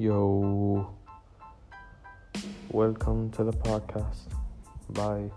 Yo, welcome to the podcast. Bye.